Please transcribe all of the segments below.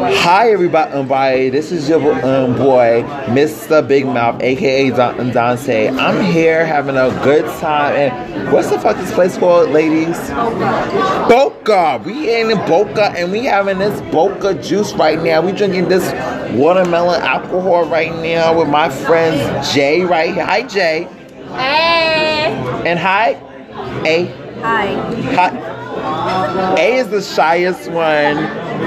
Hi everybody, this is your um, boy, Mr. Big Mouth, aka Don- Dante. I'm here having a good time. And what's the fuck this place called, ladies? Boca. Boca! We ain't in Boca and we having this Boca juice right now. We drinking this watermelon alcohol right now with my friend Jay right here. Hi Jay. Hey. And hi, A. Hi. Hi. A is the shyest one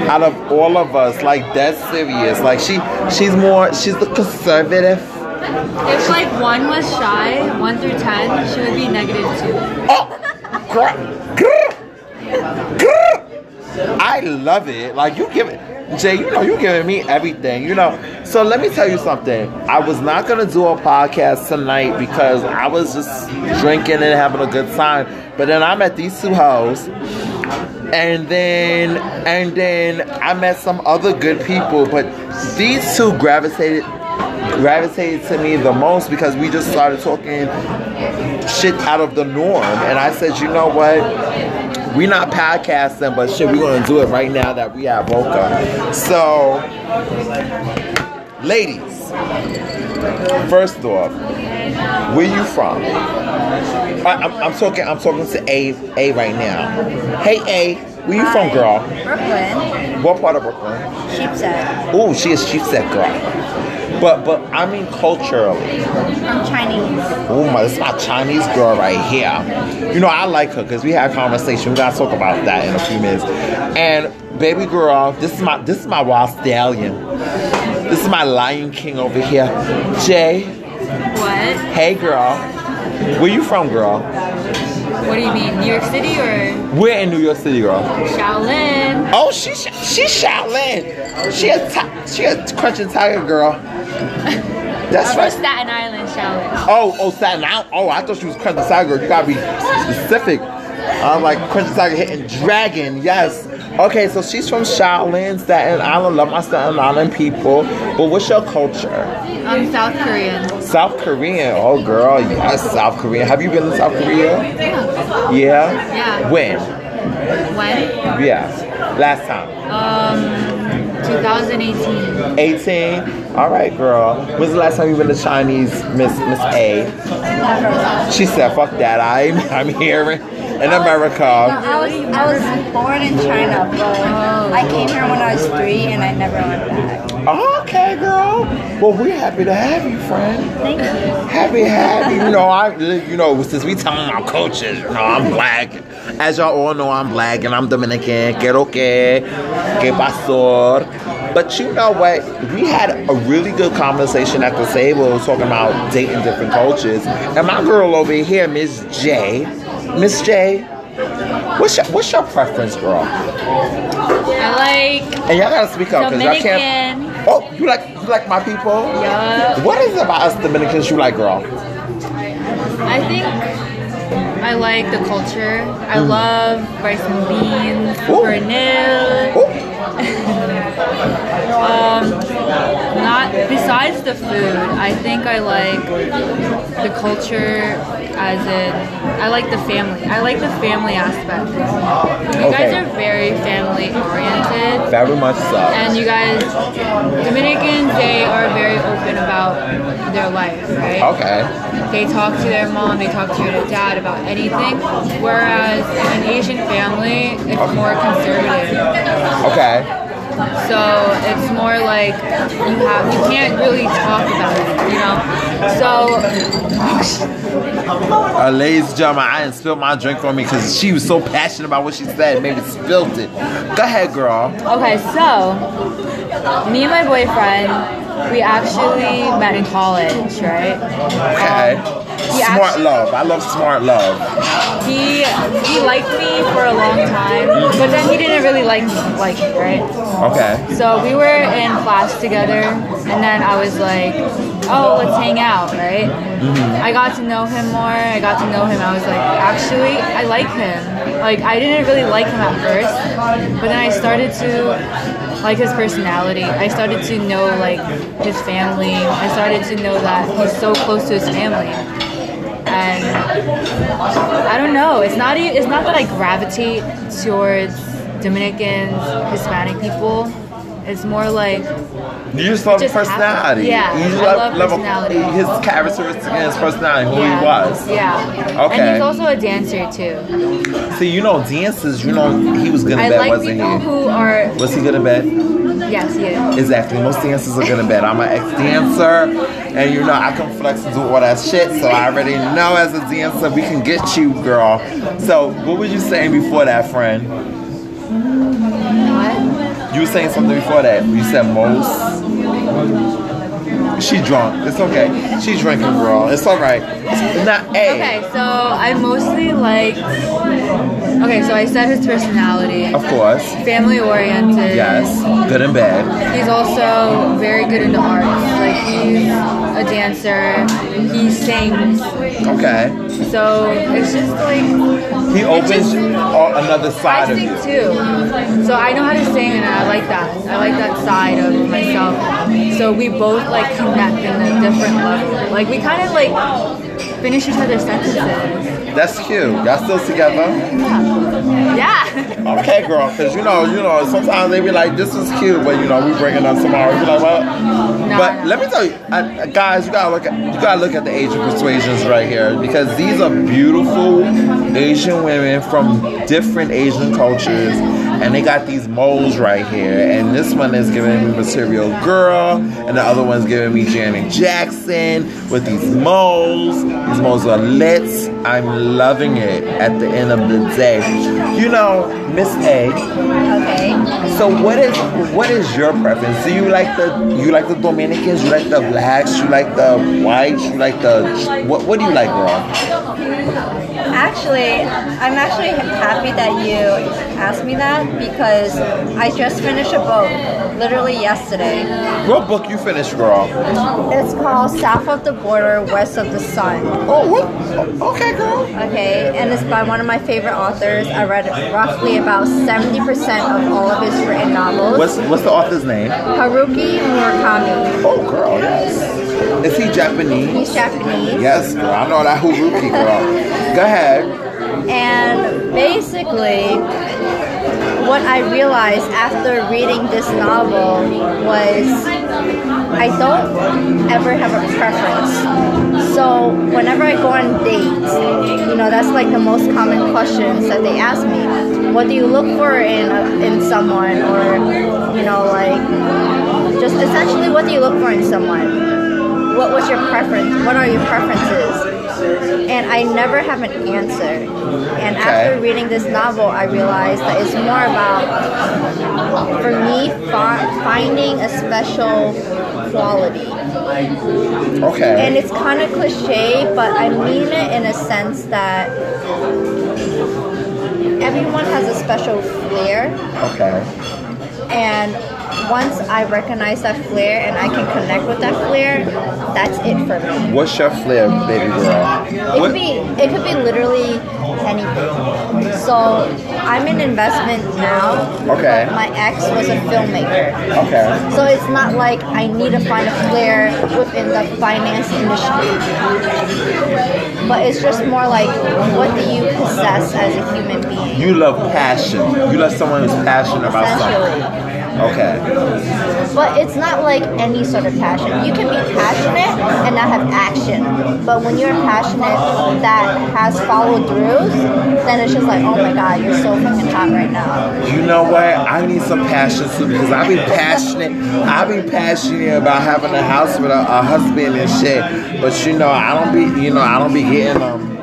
out of all of us. Like that's serious. Like she, she's more. She's the conservative. If like one was shy, one through ten, she would be negative two. Oh, grr, grr, grr. I love it. Like you give it, Jay. You know you're giving me everything. You know. So let me tell you something. I was not gonna do a podcast tonight because I was just drinking and having a good time. But then I met these two hoes. and then and then I met some other good people, but these two gravitated gravitated to me the most because we just started talking shit out of the norm, and I said, you know what? We not podcasting, but shit, we're gonna do it right now that we have Boca. So, ladies, first off, where you from? I, I'm, I'm talking. I'm talking to A. A right now. Hey A, where you from, girl? Brooklyn, What part of Brooklyn? Sheepshead. Oh, she is Sheepshead girl. But but I mean culturally. I'm Chinese. Oh my, this is my Chinese girl right here. You know I like her because we had a conversation. We gotta talk about that in a few minutes. And baby girl, this is my this is my wild stallion. This is my Lion King over here. Jay, What? hey girl. Where you from, girl? What do you mean? New York City or We're in New York City, girl. Shaolin? Oh, she she Shaolin. She a ti- she a crunching tiger girl. That's I'm right. Staten Island, Shaolin. Oh, oh, Staten Island. Oh, I thought she was Crunching Tiger. You gotta be specific. I'm like Crunching Tiger hitting Dragon. Yes. Okay, so she's from Shaolin, Staten Island. Love my Staten Island people. But what's your culture? I'm South Korean. South Korean. Oh, girl, yes, South Korean. Have you been to South Korea? Yeah. Yeah. Yeah. When? When? Yeah. Last time. Um, 2018. 18. All right, girl. When's the last time you been to Chinese, Miss Miss A? She said, "Fuck that. I'm I'm here in America." I was I was born in China, but I came here when I was three, and I never went back. Oh, okay, girl. Well, we're happy to have you, friend. Thank you. Happy, happy. You know, I, you know, since we talking about cultures, you know, I'm black. As y'all all know, I'm black and I'm Dominican. Que lo que, pastor. But you know what? We had a really good conversation at the table talking about dating different cultures. And my girl over here, Miss J, Miss J, what's your what's your preference, girl? I like And y'all gotta speak up because y'all can't. Oh, you like you like my people? Yup. What is it about us Dominicans you like, girl? I think I like the culture. I love rice and beans, Ooh. pernil. Oh, Um, not besides the food. I think I like the culture as in I like the family. I like the family aspect. You guys are very family oriented. very much so. And you guys, Dominicans, they are very open about their life, right? Okay. They talk to their mom, they talk to their dad about anything. Whereas an Asian family, it's more conservative. Okay. So it's more like you have you can't really talk about it, you know. So Uh, ladies and gentlemen, I didn't spill my drink on me because she was so passionate about what she said, maybe spilled it. Go ahead, girl. okay, so me and my boyfriend, we actually met in college, right? Okay. Um, he smart actu- love. I love smart love. he he liked me for a long time, but then he didn't really like me, like me, right? Okay. So we were in class together, and then I was like, "Oh, let's hang out," right? Mm-hmm. I got to know him more. I got to know him. I was like, actually, I like him. Like I didn't really like him at first, but then I started to like his personality. I started to know like his family. I started to know that he's so close to his family. And I don't know. It's not. It's not that I gravitate towards Dominicans, Hispanic people. It's more like You just love his just personality. happened. Yeah, you just I love love personality. his characteristics and his personality, who yeah, he was. Yeah. Okay. And he's also a dancer too. See, you know, dances. You know, he was good I bed, like wasn't people he? who are. Was he good in bed? Yes, is. Exactly. Most dancers are good in bed. I'm an ex-dancer, and you know I can flex and do all that shit. So I already know as a dancer we can get you, girl. So what were you saying before that, friend? What? You were saying something before that. You said most. She drunk. It's okay. She drinking, girl. It's all right. Not a. Okay, so I mostly like. Okay, so I said his personality. Of course. Family oriented. Yes. Good and bad. He's also very good in the arts. Like he's a dancer. He sings. Okay. So it's just like He opens just- another side I of sing you. too. So I know how to sing and I like that. I like that side of myself. So we both like connect in a different level. Like we kind of like finish each other's sentences. That's cute. Y'all still together? Yeah. Okay, girl. Cause you know, you know, sometimes they be like, "This is cute," but you know, we bring it up tomorrow. You be like, "What?" No, but no. let me tell you, I, guys, you gotta look at you gotta look at the Asian persuasions right here because these are beautiful Asian women from different Asian cultures, and they got these moles right here. And this one is giving me Material Girl, and the other one's giving me Janet Jackson with these moles. These moles are lit. I'm loving it. At the end of the day, you know, Miss A. Okay. So what is what is your preference? Do you like the you like the Dominicans? You like the blacks? You like the whites? You like the what? What do you like, girl? Actually, I'm actually happy that you asked me that because I just finished a book literally yesterday. What book you finished, girl? It's called South of the Border, West of the Sun. Oh, what? Okay, girl. Okay, and it's by one of my favorite authors. I read roughly about 70% of all of his written novels. What's what's the author's name? Haruki Murakami. Oh, girl, yes. Is he Japanese? He's Japanese. Yes, girl. I know that Haruki, girl. Go ahead. And basically, what I realized after reading this novel was I don't ever have a preference. So whenever I go on dates, you know, that's like the most common questions that they ask me. What do you look for in in someone, or you know, like just essentially, what do you look for in someone? What was your preference? What are your preferences? And I never have an answer. And after reading this novel, I realized that it's more about, for me, fi- finding a special quality. Okay. And it's kind of cliche, but I mean it in a sense that everyone has a special flair. okay. And once I recognize that flair and I can connect with that flair, that's it for me. What's your flair, baby girl? It What- could be it could be literally anything. So I'm in investment now. Okay. My ex was a filmmaker. Okay. So it's not like I need to find a flair within the finance industry. But it's just more like what do you possess as a human being? You love passion. You love someone who's passionate about something. Okay. But it's not like any sort of passion. You can be passionate and not have action. But when you're passionate that has follow throughs, then it's just like, oh my god, you're so fucking hot right now. You know what? I need some passion too because I be passionate. I be passionate about having a house with a, a husband and shit. But you know, I don't be. You know, I don't be getting um.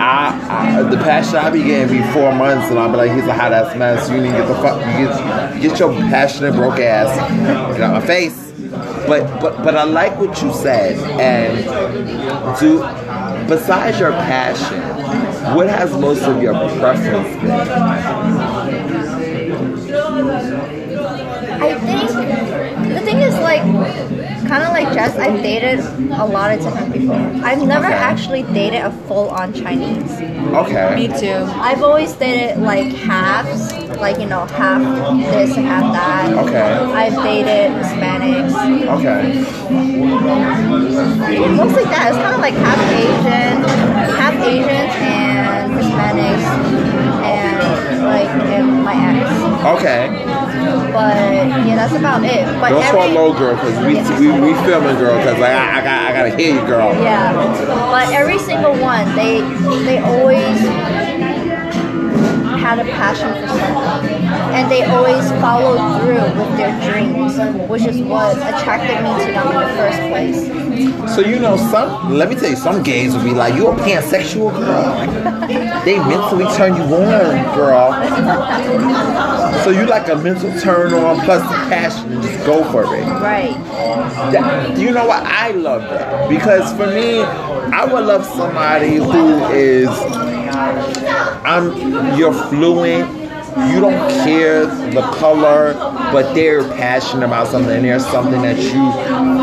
I, I the passion I be getting be four months and I'll be like, he's a hot ass mess. You need to get the fuck. You get, get your passionate broke ass get out my face. But but but I like what you said and do. Besides your passion, what has most of your preference been? I think the thing is like kind of like Jess, I've dated a lot of different people. I've never Okay. actually dated a full on Chinese. Okay. Me too. I've always dated like halves, like you know, half this and half that. Okay. I've dated Hispanics. Okay. Mostly that. It's kind of like half Asian, half Asians and Hispanics and like and my ex. Okay. But yeah, that's about it. But Don't every, low, girl, because we, we we filming, girl, because like, I, I got I gotta hear you, girl. Yeah, but every single one, they they always had a passion for something, and they always followed through with their dreams, which is what attracted me to them in the first place. So you know, some let me tell you, some gays will be like, "You a pansexual girl." they mentally turn you on, girl. So you like a mental turn on plus the passion, just go for it. Right. That- you know what? I love that because for me, I would love somebody who is, I'm, you're fluent. You don't care the color, but they're passionate about something, and there's something that you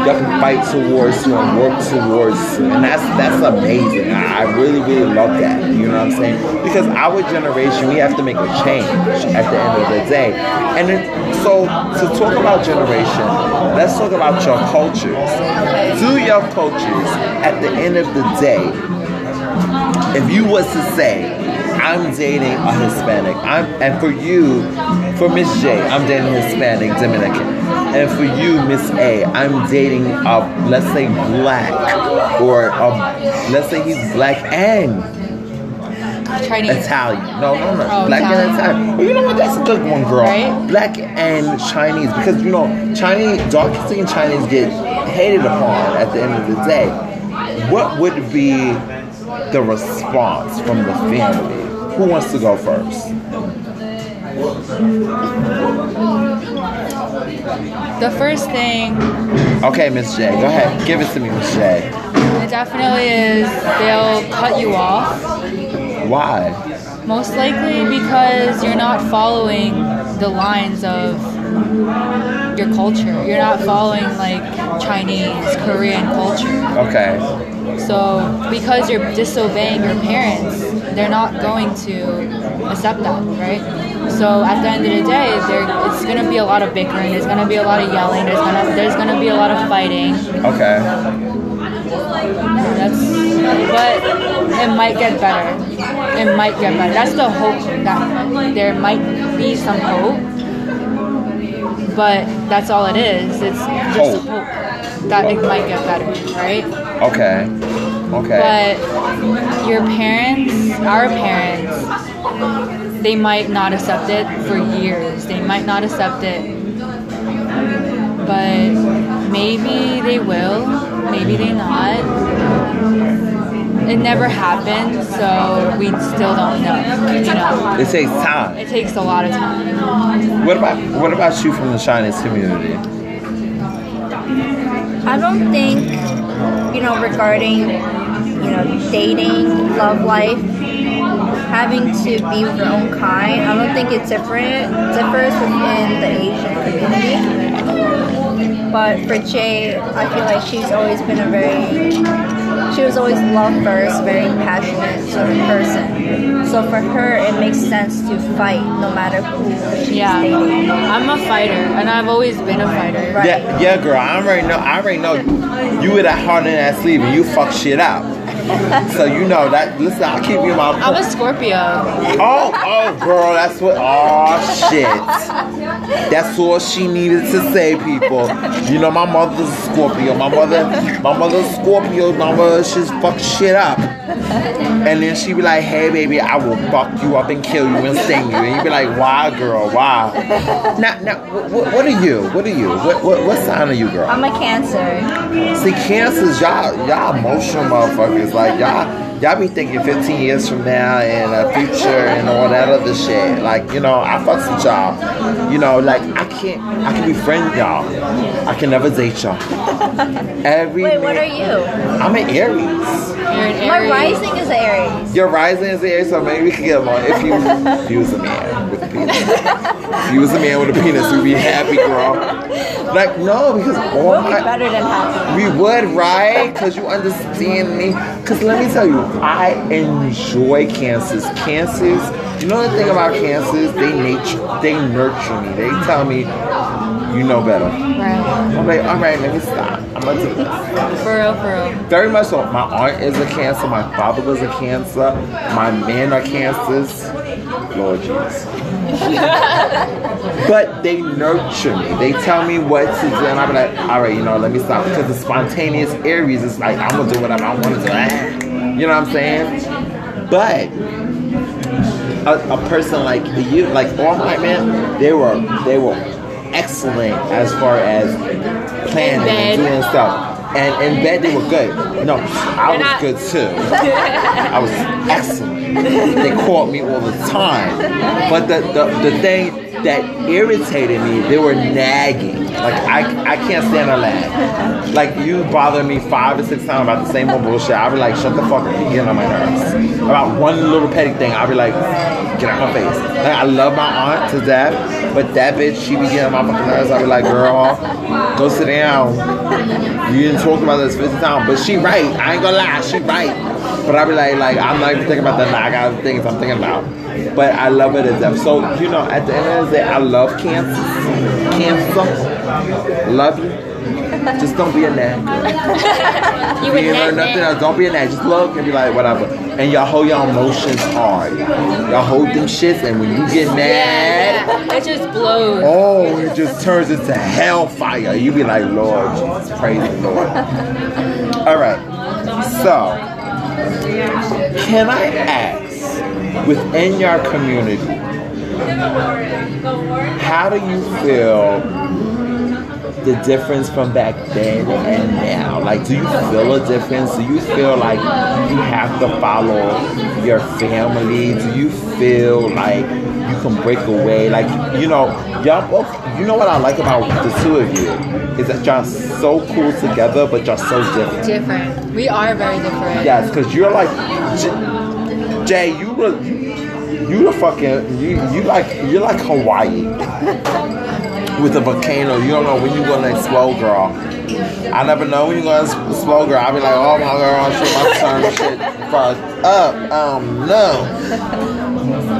that can fight towards you and work towards, and that's that's amazing. I, I really really love that. You know what I'm saying? Because our generation, we have to make a change at the end of the day, and it, so to talk about generation, let's talk about your cultures. Do your cultures at the end of the day if you was to say, I'm dating a Hispanic, I'm and for you, for Miss J, I'm dating a Hispanic Dominican, and for you, Miss A, I'm dating a let's say black or a let's say he's black and Chinese. Italian. No, no, no. Oh, Black and Italian. Italian. Well, you know what? That's a good one, girl. Right? Black and Chinese, because you know, Chinese, dark skin Chinese get hated upon at the end of the day. What would be the response from the family? Who wants to go first? The first thing, Okay, Miss J, go ahead. Give it to me, Miss J. it definitely is they'll cut you off. Why? Most likely because you're not following the lines of your culture. You're not following like Chinese, Korean culture. Okay. So because you're disobeying your parents, they're not going to accept that, right? So at the end of the day, there it's gonna be a lot of bickering. There's gonna be a lot of yelling. There's gonna there's gonna be a lot of fighting. Okay. That's but it might get better. It might get better. That's the hope that there might be some hope. But that's all it is. It's just oh. Hope. hope that it might get better, right? Okay. Okay. But your parents, our parents, they might not accept it for years. They might not accept it. But maybe they will, maybe they not. It never happened, so we still don't know. You know, it takes time. it takes a lot of time. What about what about you from the Chinese community? I don't think, you know, regarding, you know, dating, love life, having to be with your own kind, I don't think it's different, differs within the Asian community. But for Jay, I feel like she's always been a very, she was always love first, very passionate sort of person. So for her, it makes sense to fight no matter who she's Yeah, dating. I'm a fighter, and I've always been a fighter. Right. Yeah, yeah, girl. I already know. I already know. You with that heart in that sleeve, and you fuck shit out. so you know that. Listen, I'll keep you in my. I'm a Scorpio. Oh, oh, girl, that's what. Oh, shit. That's all she needed to say, people. You know, my mother's a Scorpio. My mother, my mother's Scorpio. My mother, she's fuck shit up. And then she be like, hey, baby, I will fuck you up and kill you and sting you. And you be like, why, girl, why? Now, now, what, what are you? What are you? What, what, what sign are you, girl? I'm a Cancer. See, cancers, y'all, y'all emotional motherfuckers. Like y'all, y'all be thinking 15 years from now and a future and all that other shit. Like you know, I fucks with y'all. You know, like I can't, I can befriend y'all. I can never date y'all. Every Wait, what are you? I'm an Aries. You're an My Aries. rising is Aries. Your rising is Aries, so maybe we can get along. If you, if you was a man with a penis, if you was a man with a penis, we'd be happy, girl. Like no, because all We'll be my better than happy. We would, right? Because you understand me. Because let me tell you, I enjoy cancers. Cancers, you know the thing about cancers? They nature, they nurture me. They tell me, you know better. Right. I'm like, all right, let me stop. I'm gonna do this. For real, for real. Very much so. My aunt is a cancer. My father was a cancer. My men are cancers. Lord Jesus. but they nurture me. They tell me what to do, and I'm like, all right, you know, let me stop because the spontaneous Aries is like, I'm gonna do whatever I want to do. You know what I'm saying? But a, a person like you, like All Might Man, they were they were excellent as far as planning and doing stuff. And in bed they were good. No, I was good too. I was excellent. They called me all the time. But the, the, the thing that irritated me, they were nagging. Like I, I can't stand a lag. Like you bother me five or six times about the same old bullshit. I'll be like, shut the fuck up, you're on my nerves. About one little petty thing, I'll be like, get out my face. Like I love my aunt to death, but that bitch, she be getting on my fucking nerves. I'll be like, girl, go sit down. You didn't talk about this 50 times, but she right. I ain't gonna lie, she right. But I be like, like I'm not even thinking about the lag. I got things I'm thinking about. But I love it death. So you know, at the end of the day, I love cancer. Cancer, love you. Just don't be a nag. You would learn nothing else. Don't be a nag. Just look and be like, whatever. And y'all hold your emotions hard. Y'all hold them shits, and when you get mad. Yeah, yeah. It just blows. Oh, it just turns into hellfire. You be like, Lord Jesus, praise the Lord. All right. So, can I ask, within your community, how do you feel the difference from back then and now? Like, do you feel a difference? Do you feel like you have to follow your family? Do you feel like you can break away? Like, you know, y'all both, you know what I like about the two of you? Is that y'all so cool together, but y'all so different. Different. We are very different. Yes, because you're like, J- Jay, you were, you the fucking, you, you like, you're like Hawaii with a volcano. You don't know when you're gonna explode, girl. I never know when you're gonna explode, girl. I'll be like, oh my girl, shit, my turn, shit, fucked up. Um, no.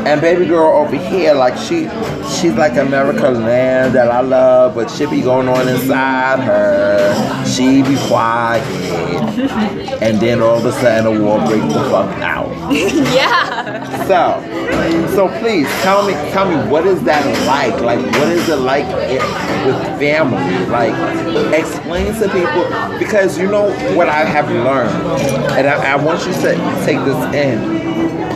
And baby girl over here, like she, she's like America land that I love, but shit be going on inside her. She be quiet, and then all of a sudden the war breaks the fuck out. Yeah. So, so please tell me, tell me what is that like? Like, what is it like with family? Like, explain to people because you know what I have learned, and I, I want you to take this in.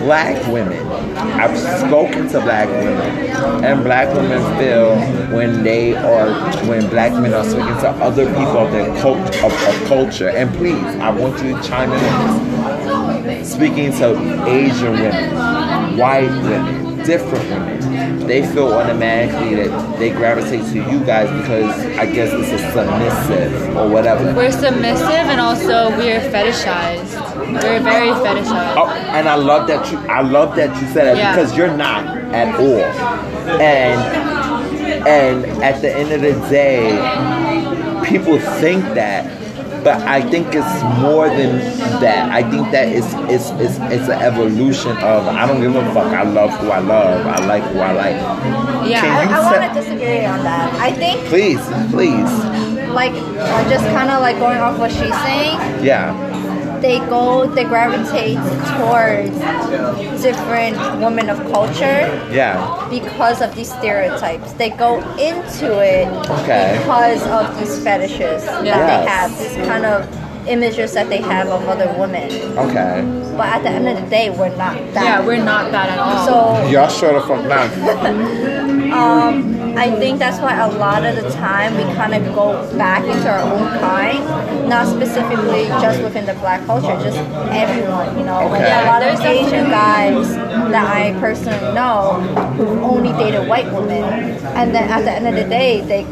Black women, I've spoken to black women, and black women feel when they are when black men are speaking to other people of their cult of, of culture. And please, I want you to chime in speaking to Asian women, white women, different women, they feel automatically that they gravitate to you guys because I guess it's a submissive or whatever. We're submissive and also we are fetishized. We're very fetishized. Oh, and I love that you. I love that you said that Yeah. because you're not at all. And and at the end of the day, people think that, but I think it's more than that. I think that it's it's it's it's an evolution of I don't give a fuck. I love who I love. I like who I like. Yeah. Can I, you I want to disagree on that. I think, Please, please, like, uh, just kind of like going off what she's saying, yeah, they go, they gravitate towards different women of culture yeah, because of these stereotypes. They go into it Okay. because of these fetishes that Yes. they have, these kind of images that they have of other women. okay. But at the end of the day, we're not that. Yeah, we're not that at all. so Y'all sure the fuck not. um, I think that's why a lot of the time we kind of go back into our own kind, not specifically just within the black culture, just everyone, you know. Like Okay. a lot of Asian guys that I personally know who only dated white women, and then at the end of the day, they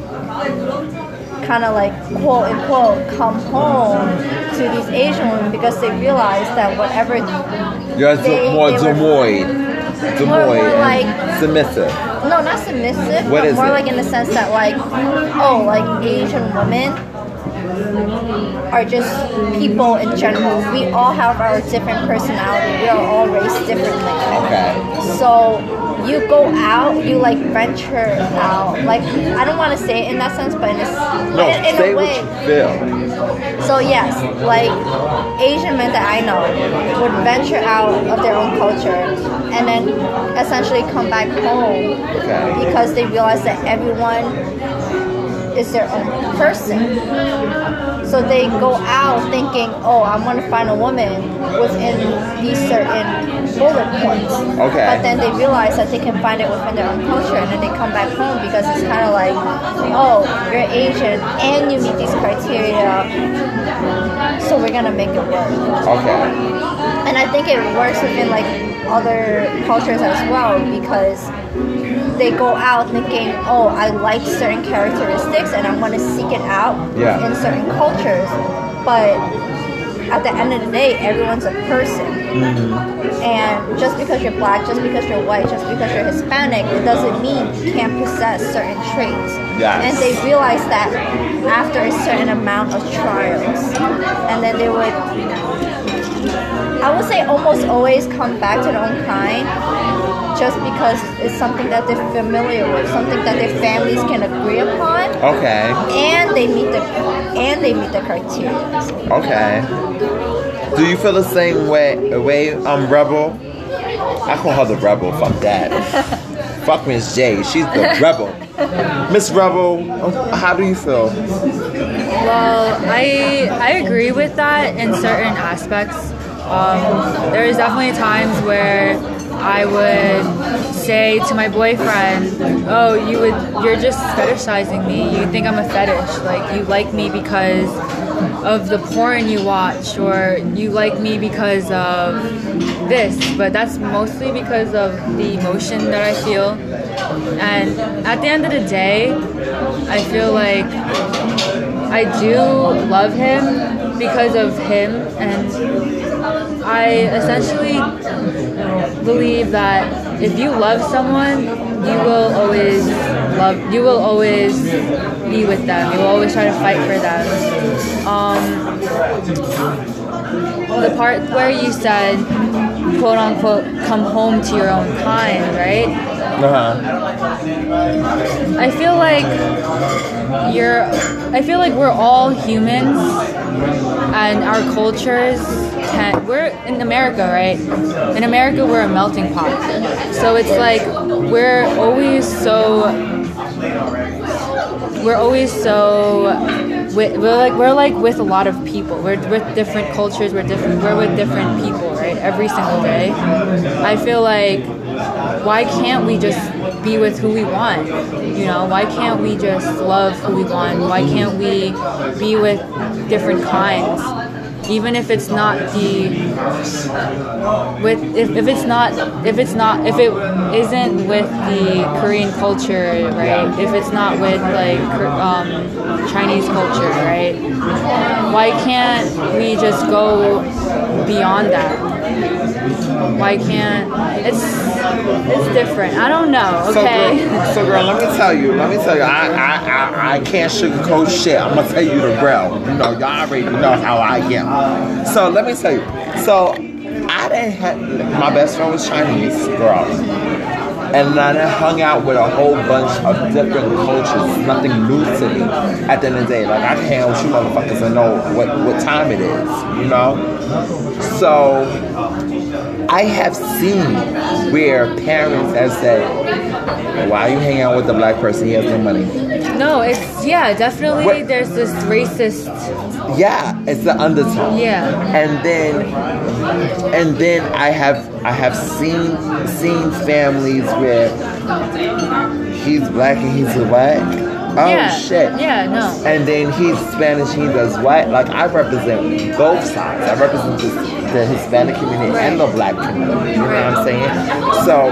kind of like quote unquote come home to these Asian women because they realize that whatever You're They- more they demoid, demoid, more and like- submissive. No, not submissive, What but is more it? like in the sense that like, oh, like Asian women are just people in general. We all have our different personality. We are all raised differently. Okay. So you go out, you like venture out. Like I don't want to say it in that sense, but in a, No, in, in say a what way. you feel. So yes, like Asian men that I know would venture out of their own culture and then essentially come back home Okay. because they realize that everyone is their own person. So they go out thinking, oh, I'm going to find a woman within these certain bullet points. Okay. But then they realize that they can find it within their own culture, and then they come back home because it's kind of like, oh, you're Asian and you meet these criteria, so we're gonna make it work. Okay. And I think it works within like other cultures as well because they go out thinking, oh, I like certain characteristics and I'm going to seek it out Yeah. in certain cultures. But at the end of the day, everyone's a person. Mm-hmm. And just because you're black, just because you're white, just because you're Hispanic, it doesn't mean you can't possess certain traits. Yes. And they realize that after a certain amount of trials. And then they would I would say almost always come back to their own kind just because it's something that they're familiar with, something that their families can agree upon, Okay. and they meet the and they meet the criteria. Okay. Do you feel the same way? Way um rebel. I call her the rebel. Fuck that. Fuck Miss J. She's the rebel. Miss Rebel, how do you feel? Well, I I agree with that in certain aspects. Um, there's definitely times where I would say to my boyfriend, "Oh, you would you're just fetishizing me. You think I'm a fetish. Like you like me because of the porn you watch, or you like me because of this." But that's mostly because of the emotion that I feel. And at the end of the day, I feel like I do love him because of him, and I essentially believe that if you love someone, you will always love. You will always be with them. You will always try to fight for them. Um, the part where you said, "quote unquote," come home to your own kind, right? Uh I feel like you're I feel like we're all humans and our cultures can we're in America, right? In America we're a melting pot. So it's like we're always so we're always so we're like we're like with a lot of people. We're with different cultures. We're different. We're with different people, right? Every single day. I feel like why can't we just be with who we want? You know, why can't we just love who we want? Why can't we be with different kinds? Even if it's not the with if, if it's not if it's not if it isn't with the Korean culture, right? If it's not with like um, Chinese culture, right? Why can't we just go beyond that? Why can't it's it's different? I don't know. So, Okay. girl, so girl, let me tell you, let me tell you, I, I, I, I can't sugarcoat shit. I'm gonna tell you the real. You know, y'all already know how I am. So let me tell you. So I didn't have my best friend was Chinese girl, and I hung out with a whole bunch of different cultures. Nothing new to me. At the end of the day, like I can hang out with you motherfuckers and know what what time it is. You know. So I have seen where parents have said, "Why are you hanging out with the black person? He has no money." No, it's yeah, definitely. What- There's this racist. Yeah, it's the undertone. Yeah. And then, and then I have I have seen seen families where he's black and he's white. Oh yeah. shit. Yeah. No. And then he's Spanish, he does white. Like I represent both sides. I represent the, the Hispanic community and the black community. You know what I'm saying? So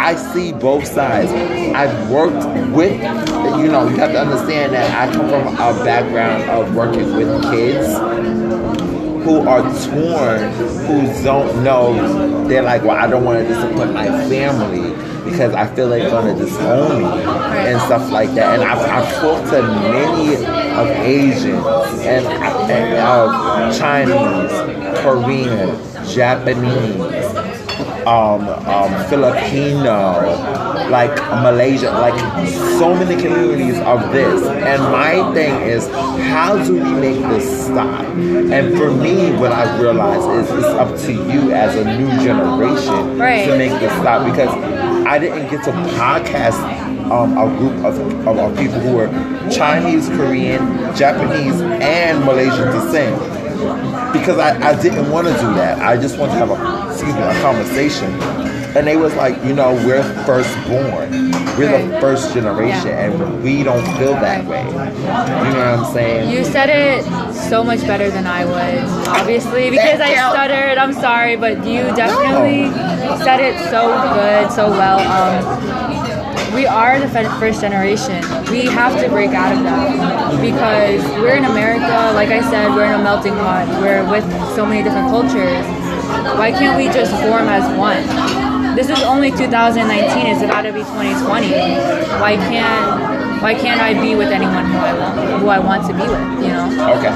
I see both sides. I've worked with, you know, you have to understand that I come from a background of working with kids who are torn, who don't know. They're like, well, I don't want to disappoint my family because I feel like they're going to disown me and stuff like that. And I've, I've talked to many of Asians and, and uh, Chinese, Korean, Japanese, um, um, Filipino, like Malaysia, like so many communities of this. And my thing is, how do we make this stop? And for me, what I realized is it's up to you as a new generation Right. to make this stop because I didn't get to podcast um, a group of, of, of people who were Chinese, Korean, Japanese, and Malaysian descent because I, I didn't want to do that. I just wanted to have a excuse me a conversation. And they was like, you know, we're first born. We're the first generation Yeah. and we don't feel that way. You know what I'm saying? You said it so much better than I would, obviously, because I stuttered. I'm sorry, but you definitely said it so good, so well. Um, we are the first generation. We have to break out of that because we're in America. Like I said, we're in a melting pot. We're with so many different cultures. Why can't we just form as one? This is only 2019. It's about to be 2020. Why can't why can't I be with anyone who I want, who I want to be with? You know, Okay.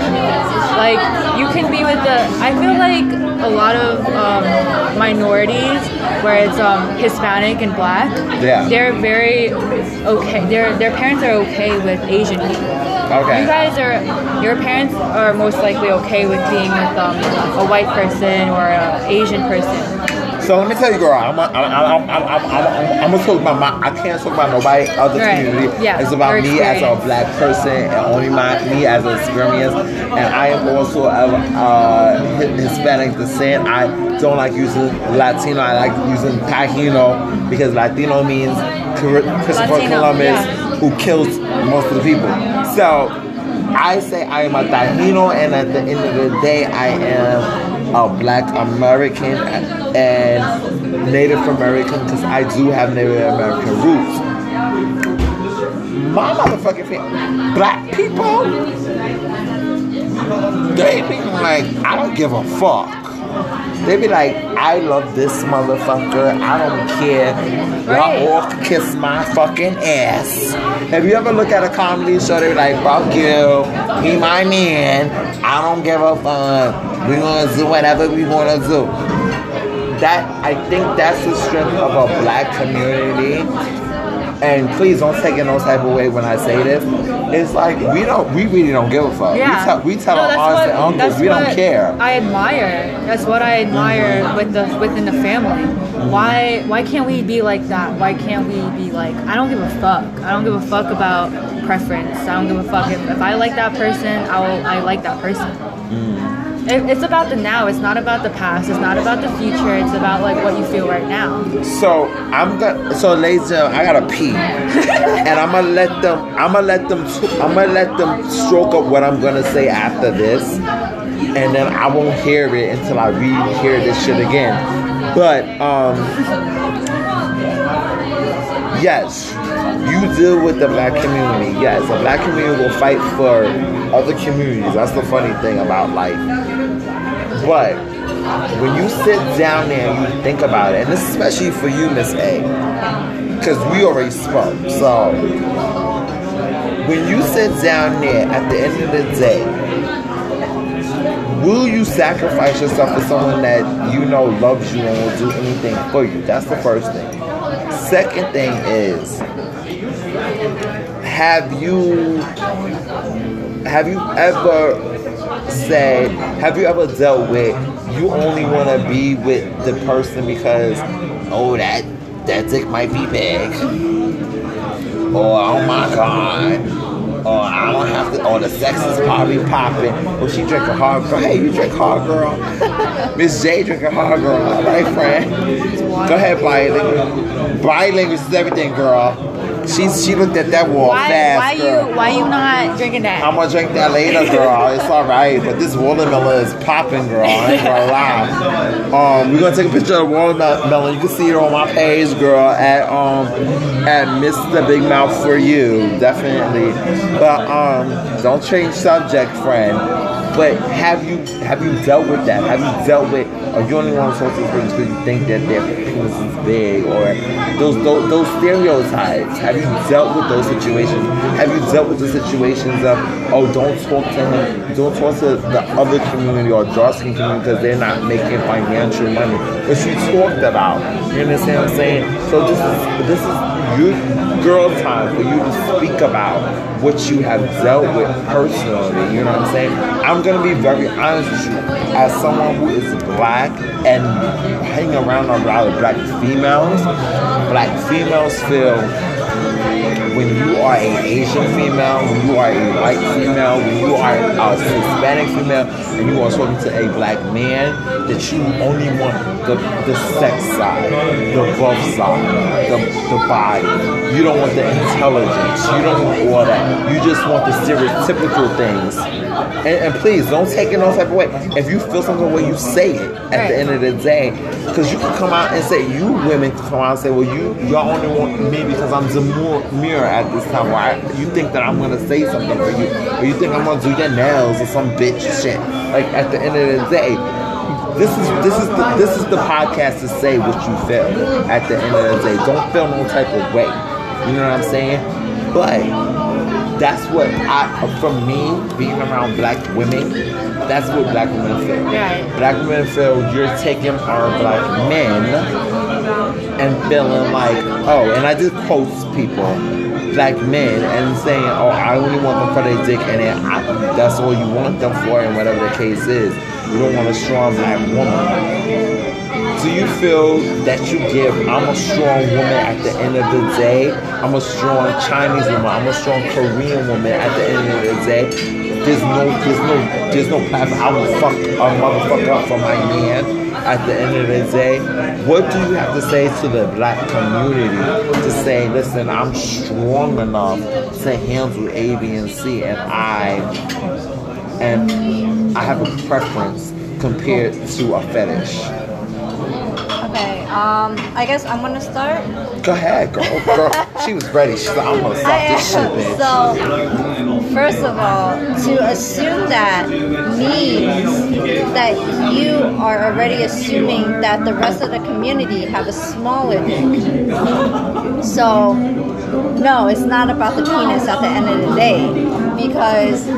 like you can be with the. I feel like a lot of um, minorities, where it's um, Hispanic and Black, Yeah. they're very okay. Their their parents are okay with Asian people. Okay. You guys are. Your parents are most likely okay with being with um, a white person or an Asian person. So let me tell you, girl, I'm, I'm, I'm, I'm, I'm, I'm, I'm gonna talk about my. I can't talk about nobody other Right. community. Yeah, It's about me as a black person and only my me as an experience. And I am also of uh, Hispanic descent. I don't like using Latino. I like using Taino because Latino means Christopher Latino, Columbus, yeah. who kills most of the people. So I say I am a Taino, and at the end of the day, I am a Black American and Native American because I do have Native American roots. My motherfucking family, black people, they be like, I don't give a fuck. They be like, I love this motherfucker. I don't care. Y'all all kiss my fucking ass. Have you ever looked at a comedy show? They be like, fuck you. He my man. I don't give a fuck. We gonna do whatever we wanna do. That I think that's the strength of a black community. And please don't take it no type of way when I say this. It's like we don't, we really don't give a fuck. Yeah. We tell, we tell No, our aunts what- and uncles we don't care. I admire. That's what I admire with the within the family. Mm-hmm. Why why can't we be like that? Why can't we be like I don't give a fuck. I don't give a fuck about preference. I don't give a fuck if, if I like that person, I will I like that person. It, it's about the now. It's not about the past. It's not about the future. It's about like what you feel right now. So I'm gonna. So ladies and I gotta pee, and I'm gonna let them. I'm gonna let them. I'm gonna let them stroke up what I'm gonna say after this, and then I won't hear it until I re-hear this shit again. But um, yes, you deal with the black community. Yes, the black community will fight for other communities. That's the funny thing about life. But when you sit down there and you think about it, and this is especially for you, Miss A, because we already spoke. So when you sit down there at the end of the day, will you sacrifice yourself for someone that you know loves you and will do anything for you? That's the first thing. Second thing is, have you have you ever said, have you ever dealt with you only want to be with the person because, oh, that that dick might be big, or oh my god, or I don't have to, or the sex is probably popping, or she drinking hard girl. Hey, you drink hard girl. Miss J drinking hard girl, right, friend? Go ahead. Body language is everything, girl. She she looked at that wall Why fast, why girl. you why you not drinking that? I'm gonna drink that later, girl. It's all right, but this watermelon is popping, girl. I ain't gonna lie. Um, we're gonna take a picture of the watermelon. You can see it on my page, girl, at um at Mr. Big Mouth for you, definitely. But um, don't change subject, friend. But have you have you dealt with that? Have you dealt with? Are you only on talk things because you think that their penis is big, or those, those those stereotypes? Have you dealt with those situations? Have you dealt with the situations of oh, don't talk to him, don't talk to the other community or dark skin community because they're not making financial money, which you talked about. You understand what I'm saying? So this is this is you girl time for you to speak about what you have dealt with personally. You know what I'm saying? I'm gonna be very honest with you. As someone who is black and hanging around a lot of black females, black females feel when you are an Asian female, when you are a white female, when you are a Hispanic female, and you are talking to a black man, that you only want the, the sex side, the rough side, the, the body. You don't want the intelligence. You don't want all that. You just want the stereotypical things. And, and please don't take it no type of way. If you feel something way, you say it at Right. the end of the day. Because you can come out and say, you women can come out and say, well, you y'all only want me because I'm demure at this time. Why you think that I'm gonna say something for you, or you think I'm gonna do your nails or some bitch shit? Like at the end of the day, this is this is the, this is the podcast to say what you feel. At the end of the day, don't feel no type of way. You know what I'm saying? But that's what I, for me, being around black women, that's what black women feel. Right. Black women feel you're taking our black men and feeling like, oh, and I just post people, black men, and saying, oh, I only want them for their dick, and then I, that's all you want them for, and whatever the case is. You don't want a strong black woman. Do you feel that you give, I'm a strong woman at the end of the day, I'm a strong Chinese woman, I'm a strong Korean woman at the end of the day? There's no, there's no, there's no platform. I will fuck a motherfucker up for my man at the end of the day. What do you have to say to the black community to say, listen, I'm strong enough to handle A, B, and C, and I and I have a preference compared to a fetish. Okay, um, I guess I'm gonna start. Go ahead, girl. girl. She was ready. She's like, I'm gonna stop this shit, bitch. So, first of all, to assume that means that you are already assuming that the rest of the community have a smaller dick. So, no, it's not about the penis at the end of the day because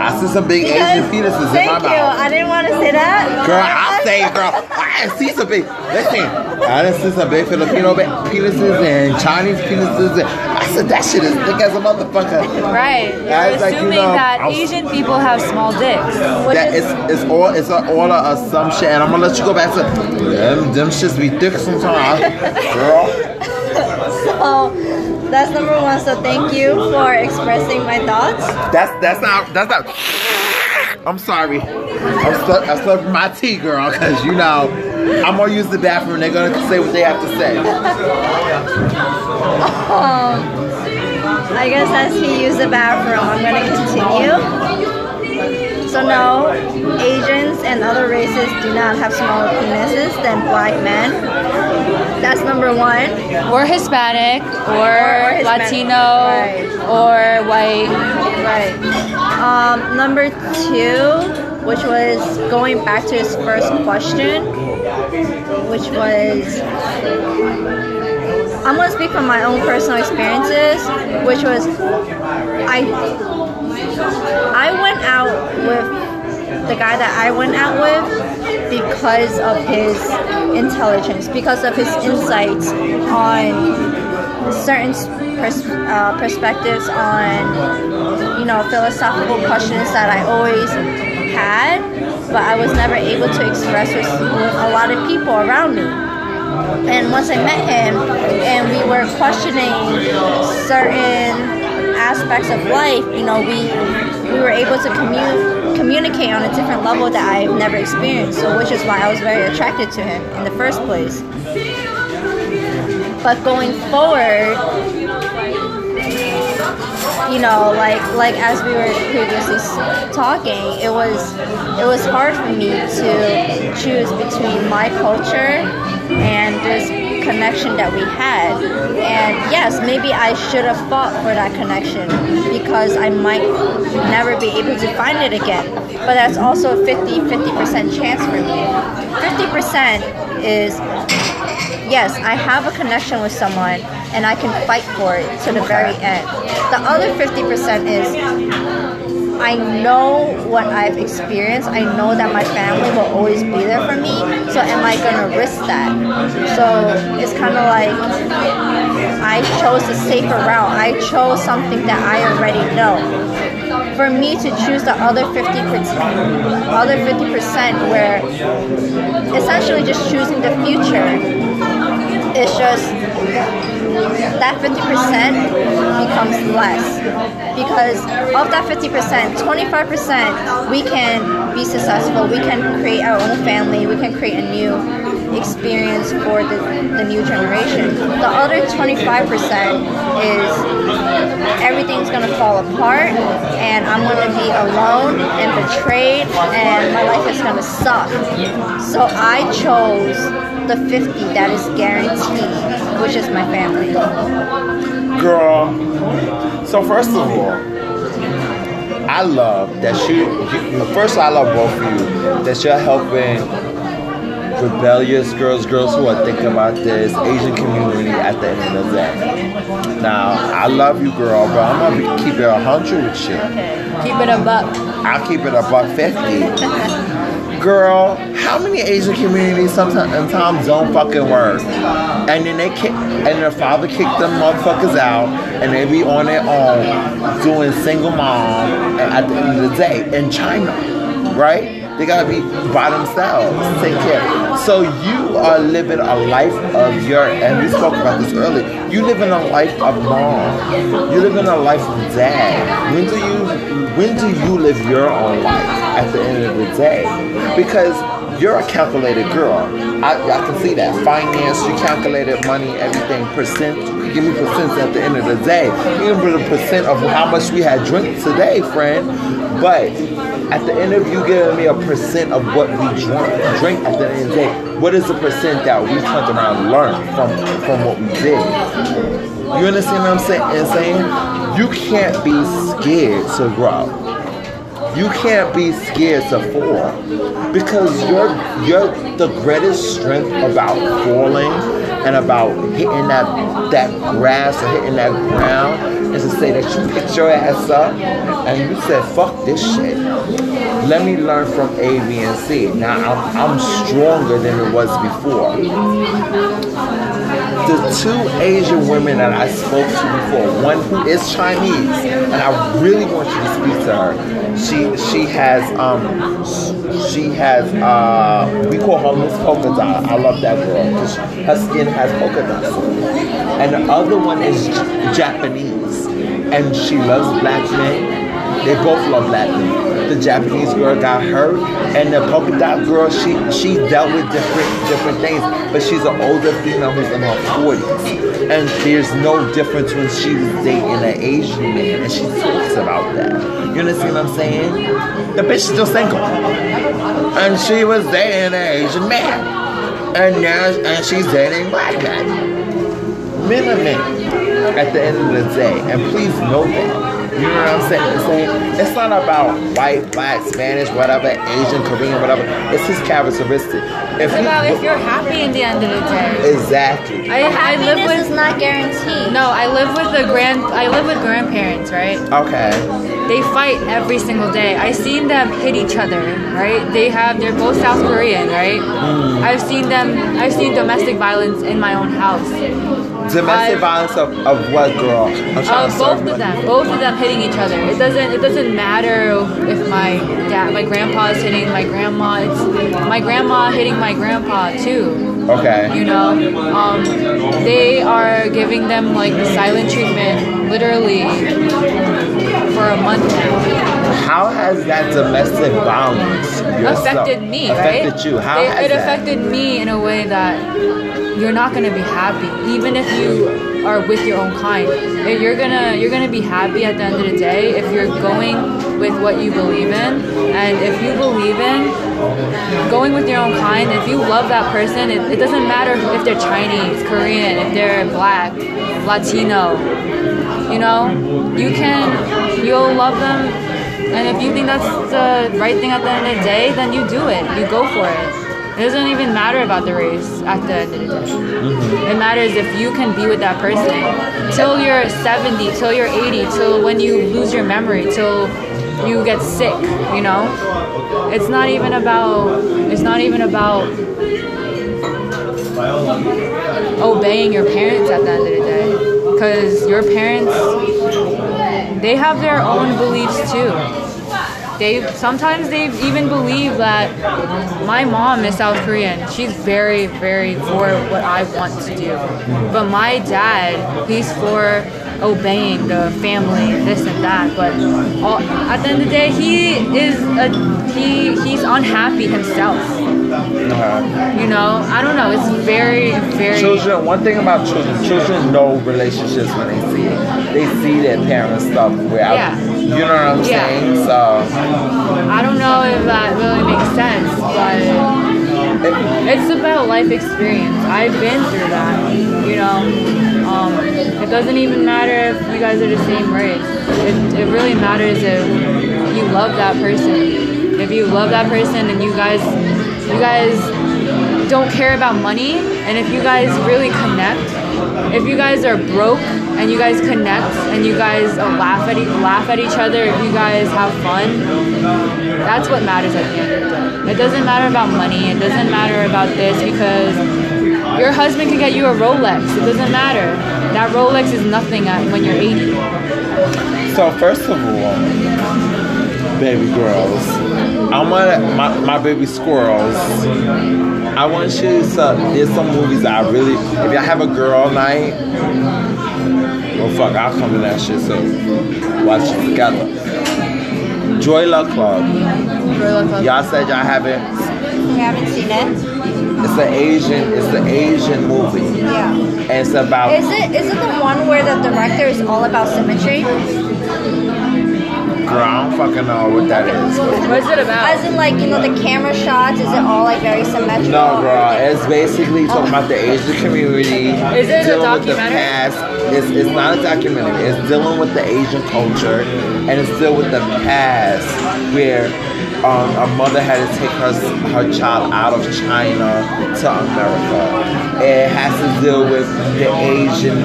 I see some big Asian penises in thank my you. mouth. I didn't want to say that. Girl, I say it, girl. I done see some big. Listen, I done see some big Filipino big penises and Chinese penises. And I said that shit is thick as a motherfucker. Right. You're Yeah, it's like, you assuming know, that I'll- Asian people have small dicks. Which That is- it's, it's all it's a, all a assumption, and I'm gonna let you go back to them. Them shits be thick sometimes, girl. So that's number one. So thank you for expressing my thoughts. That's that's not that's not. I'm sorry. I'm stuck. I'm stuck with my tea, girl, because you know I'm gonna use the bathroom. They're gonna say what they have to say. Um, I guess as he used the bathroom, I'm gonna continue. So no, Asians and other races do not have smaller penises than black men. That's number one. Or Hispanic, or, Or Hispanic, Latino, right. or white. Right. Um, number two, which was going back to his first question, which was I'm gonna speak from my own personal experiences, which was I I went out with the guy that I went out with because of his intelligence, because of his insights on certain pers- uh, perspectives on you know philosophical questions that I always had, but I was never able to express with, a lot of people around me. And once I met him, and we were questioning certain aspects of life, you know, we we were able to commu- communicate on a different level that I've never experienced. So, which is why I was very attracted to him in the first place. But going forward, you know, like like as we were previously talking, it was it was hard for me to choose between my culture and this connection that we had. And yes, maybe I should have fought for that connection because I might never be able to find it again. But that's also a 50 50% chance for me. 50% is yes, I have a connection with someone and I can fight for it to the very end. The other 50% is I know what I've experienced. I know that my family will always be there for me. So am I gonna risk that? So it's kind of like I chose the safer route. I chose something that I already know. For me to choose the other 50%, other 50% where essentially just choosing the future is just that 50% becomes less. Because of that 50% 25% we can be successful. We can create our own family. We can create a new experience for the, the new generation the other 25% is everything's gonna fall apart and i'm gonna be alone and betrayed and my life is gonna suck so i chose the 50 that is guaranteed which is my family Girl. So first of all, I love that you, you first I love both of you that you're helping rebellious girls, girls who are thinking about this Asian community at the end of the day. Now, I love you, girl, but I'm gonna be, keep it a hundred with you. Keep it a buck. I'll keep it a buck fifty. Girl, how many Asian communities sometimes, sometimes don't fucking work? And then they kick, and their father kicked them motherfuckers out, and they be on their own doing single mom at the end of the day in China, right? They gotta be by themselves, take care. So you are living a life of your, and we spoke about this earlier. You living a life of mom. You living a life of dad. When do you, when do you live your own life at the end of the day? Because you're a calculated girl. I, I can see that. Finance, you calculated money, everything, percent. You give me percents at the end of the day. You give me the percent of how much we had drink today, friend. But at the end of you giving me a percent of what we drink, drink at the end of the day, what is the percent that we turned around and learned from, from what we did? You understand what I'm saying? saying? You can't be scared to grow you can't be scared to fall because your your the greatest strength about falling and about hitting that that grass or hitting that ground is to say that you picked your ass up and you said fuck this shit let me learn from A, B, and C. Now I'm, I'm stronger than it was before. The two Asian women that I spoke to before, one who is Chinese, and I really want you to speak to her. She she has um she has uh we call her Miss Polka Dot. I love that girl because her skin has polka dots. And the other one is Japanese, and she loves black men. They both love black men the Japanese girl got hurt, and the polka dot girl, she she dealt with different different things, but she's an older female who's in her 40s, and there's no difference when she was dating an Asian man, and she talks about that. You understand what I'm saying? The bitch is still single, and she was dating an Asian man, and now and she's dating black men. Men are men at the end of the day, and please know that. You know what I'm saying? saying? It's not about white, black, Spanish, whatever, Asian, Korean, whatever. It's his characteristic. If it's about if you're happy in the end of the day. Exactly. I, I live with is not guaranteed. No, I live with the grand. I live with grandparents, right? Okay. They fight every single day. I've seen them hit each other, right? They have. They're both South Korean, right? Mm. I've seen them. I've seen domestic violence in my own house. Domestic I've, violence of, of what girl? Of both of them. Both of them hitting each other. It doesn't. It doesn't matter if my dad, my grandpa is hitting my grandma. It's my grandma hitting my grandpa too. Okay. You know, um, they are giving them like the silent treatment, literally, for a month now. How has that domestic violence affected me? Affected right? you? How it, has it affected me in a way that you're not to be happy, even if you are with your own kind. You're gonna you're gonna be happy at the end of the day if you're going with what you believe in, and if you believe in going with your own kind, if you love that person, it, it doesn't matter if they're Chinese, Korean, if they're black, Latino. You know, you can you'll love them, and if you think that's the right thing at the end of the day, then you do it. You go for it. It doesn't even matter about the race at the end of the day. Mm-hmm. It matters if you can be with that person till you're 70, till you're 80, till when you lose your memory, till you get sick, you know? It's not even about it's not even about obeying your parents at the end of the day cuz your parents they have their own beliefs too they sometimes they even believe that my mom is South Korean. She's very, very for what I want to do. But my dad, he's for obeying the family, this and that. But all, at the end of the day, he is a, he he's unhappy himself. Uh, You know, I don't know. It's very, very. children, one thing about children, children know relationships when they see it. They see their parents stuff without, Yeah. You know what I'm Yeah. saying? So, I don't know if that really makes sense, but it, it's about life experience. I've been through that, you know. Um, it doesn't even matter if you guys are the same race. It, it really matters if you love that person. If you love that person and you guys, you guys don't care about money, and if you guys really connect, if you guys are broke and you guys connect and you guys uh, laugh at e- laugh at each other, if you guys have fun, that's what matters at the end of the day. It doesn't matter about money. It doesn't matter about this because your husband can get you a Rolex. It doesn't matter. That Rolex is nothing when you're 80. so first of all, baby girls, I want my, my baby squirrels. I want you to. There's some movies that I really. If y'all have a girl night, well, fuck, I'll come to that shit So Watch it together. Joy Luck Club. Joy Luck Club Y'all said y'all haven't. We haven't seen it. It's an Asian. It's an Asian movie, Yeah. and it's about. Is it is it the one where the director is all about symmetry? Girl, I don't fucking know what that is. What's it about? As in like, you know, the camera shots, is it all like very symmetrical? No, girl. It's basically talking about the Asian community. Is it a dealing with the past. It's, it's not a documentary. It's dealing with the Asian culture, and it's dealing with the past where um, a mother had to take her her child out of China to America. It has to deal with the Asian,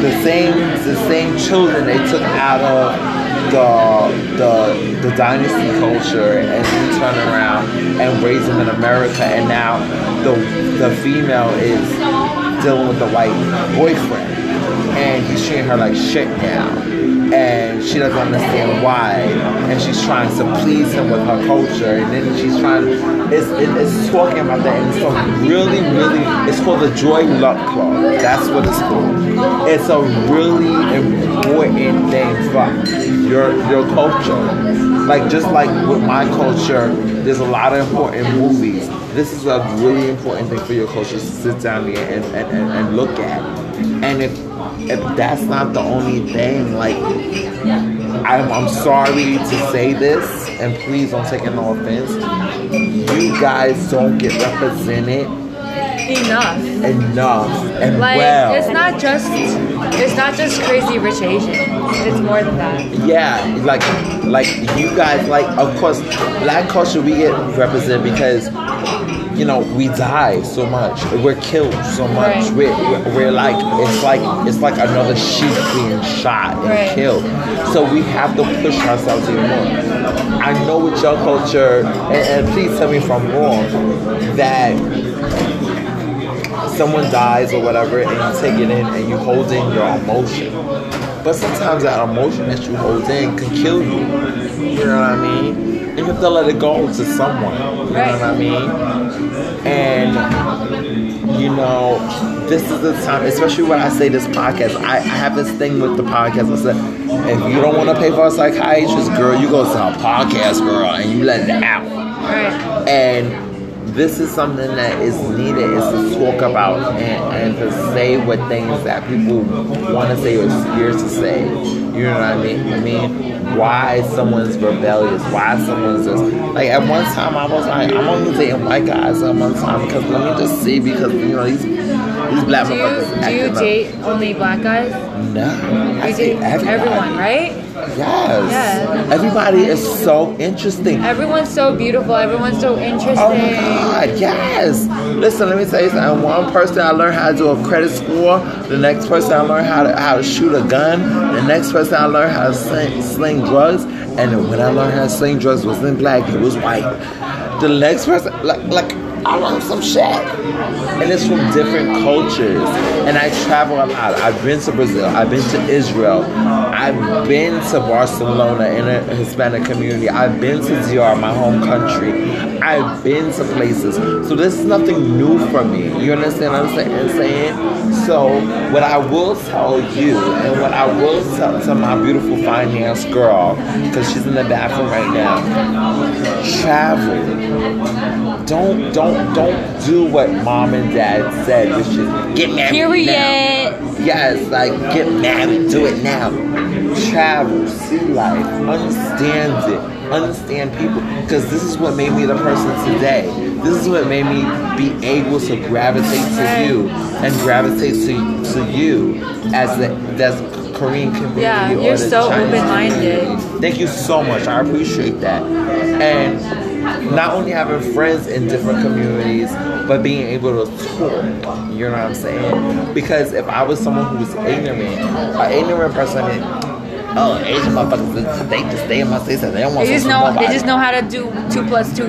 the same the same children they took out of the the the dynasty culture and then turn around and raise them in America and now the the female is dealing with the white boyfriend. And he's treating her like shit now and she doesn't understand why. And she's trying to please him with her culture. And then she's trying To, it's it, it's talking about that and it's a really really it's called the Joy Luck Club. That's what it's called. It's a really important thing for your your culture. Like just like with my culture there's a lot of important movies. This is a really important thing for your culture to sit down and, and, and, and look at. And if if that's not the only thing like I'm, I'm sorry to say this and please don't take it no offense you guys don't get represented Enough. enough and Like well it's not just it's not just crazy rich Asians. It's more than that. yeah like like you guys like of course black culture we get represented because you know we die so much we're killed so much Right. we're, we're like it's like it's like another sheep being shot and Right. killed so we have to push ourselves even more i know with your culture and, and please tell me if i'm wrong that someone dies or whatever and you take it in and you hold in your emotion. But sometimes that emotion that you hold in can kill you. You know what I mean? You have to let it go to someone. You know what I mean? And you know, this is the time, especially when I say this podcast. I, I have this thing with the podcast. I said, if you don't want to pay for a psychiatrist, girl, you go to a podcast, girl, and you let it out Right. and this is something that is needed is to talk about and, and to say what things that people want to say or scared to say. You know what I mean? I mean, why someone's rebellious? Why someone's just like at one time I was like, I'm only dating white guys at one time because let me just see because you know these these black Do you, do you up. date only black guys? No, I You date everyone, right? Yes. Yeah. Everybody is so interesting. Everyone's so beautiful. Everyone's so interesting. Oh my God, yes. Listen, let me tell you something. One person I learned how to do a credit score. The next person I learned how to how to shoot a gun. The next person I learned how to sling, sling drugs. And when I learned how to sling drugs, it wasn't black, it was white. The next person, like like I learned some shit. And it's from different cultures. And I travel a lot. I've been to Brazil. I've been to Israel. I've been to Barcelona in a Hispanic community. I've been to DR, my home country. I've been to places. So this is nothing new for me. You understand what I'm saying? So what I will tell you and what I will tell to my beautiful finance girl, because she's in the bathroom right now, travel don't don't don't do what mom and dad said, which is get married. Period. Now. Yes, like get married, do it now. Travel, see life, understand it, understand people, because this is what made me the person today. This is what made me be able to gravitate to you and gravitate to to you as the that's Korean community. Yeah, or you're the so Chinese open-minded. community. Thank you so much. I appreciate that. And not only having friends in different communities, but being able to talk. You know what I'm saying? Because if I was someone who was ignorant, an ignorant person, oh, Asian motherfuckers, they just stay in my state, they don't want They just know. They just know how to do two plus two.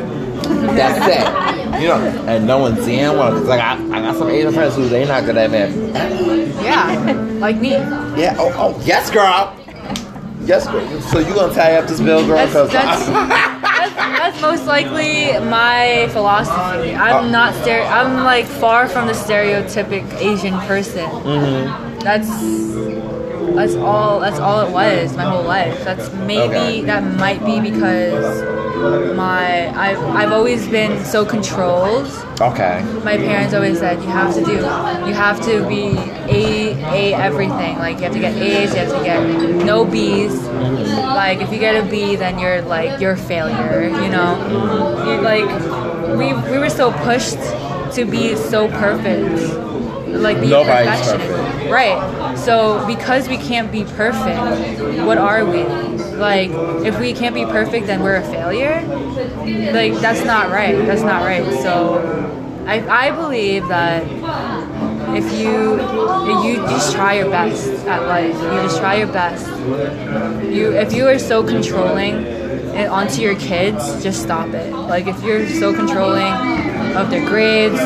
That's it. You know, and no one's seeing one. Cause like I, I got some Asian friends who they not good at math. Yeah, like me. Yeah. Oh, oh, yes, girl. Yes, girl. So you gonna tie up this bill, girl? That's, that's, that's, that's most likely my philosophy. I'm Oh. not stere- I'm like far from the stereotypic Asian person. Mm-hmm. That's that's all. That's all it was my whole life. That's maybe Okay. that might be because my I've I've always been so controlled. okay. my parents always said you have to do you have to be a a everything like you have to get a's you have to get no b's like if you get a b then you're like you're a failure you know you like we we were so pushed to be so perfect like be Nobody's perfectionist. perfect. right. So because we can't be perfect what are we? Like if we can't be perfect then we're a failure? Like that's not right. That's not right. So i, I believe that if you if you just try your best at life you just try your best. You if you are so controlling it onto your kids just stop it. Like if you're so controlling of their grades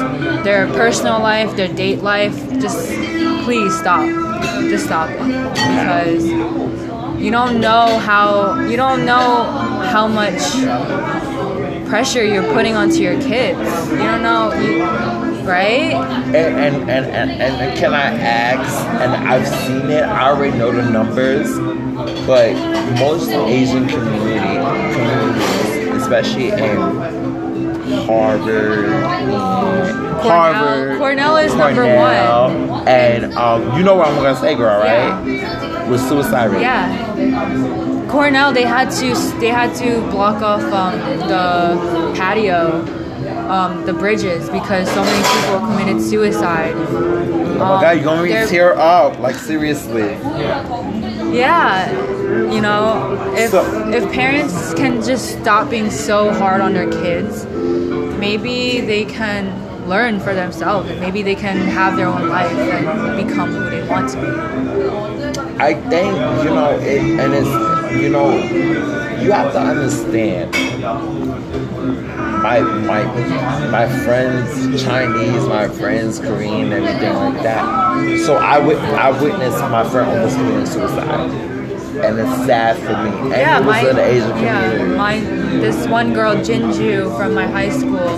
their personal life their date life just please stop. Just stop. It because you don't know how you don't know how much pressure you're putting onto your kids. You don't know you, right? And, and, and, and, and can I ask, and I've seen it, I already know the numbers, but most Asian community communities, especially in Harvard, Harvard, Cornell is number Cornell, and um, you know what I'm gonna say, girl, right? With suicide rate. Yeah. Cornell, they had to they had to block off um, the patio, um, the bridges because so many people committed suicide. Oh my God, you're gonna tear up, like seriously. Yeah, you know, if So- if parents can just stop being so hard on their kids, maybe they can learn for themselves and maybe they can have their own life and become who they want to be. I think you know, it, and it's you know, you have to understand. My my my friends Chinese, my friends Korean, everything like that. So I would I witnessed my friend almost committing suicide, and it's sad for me. And yeah, my in the Asian yeah, community. my this one girl Jinju from my high school.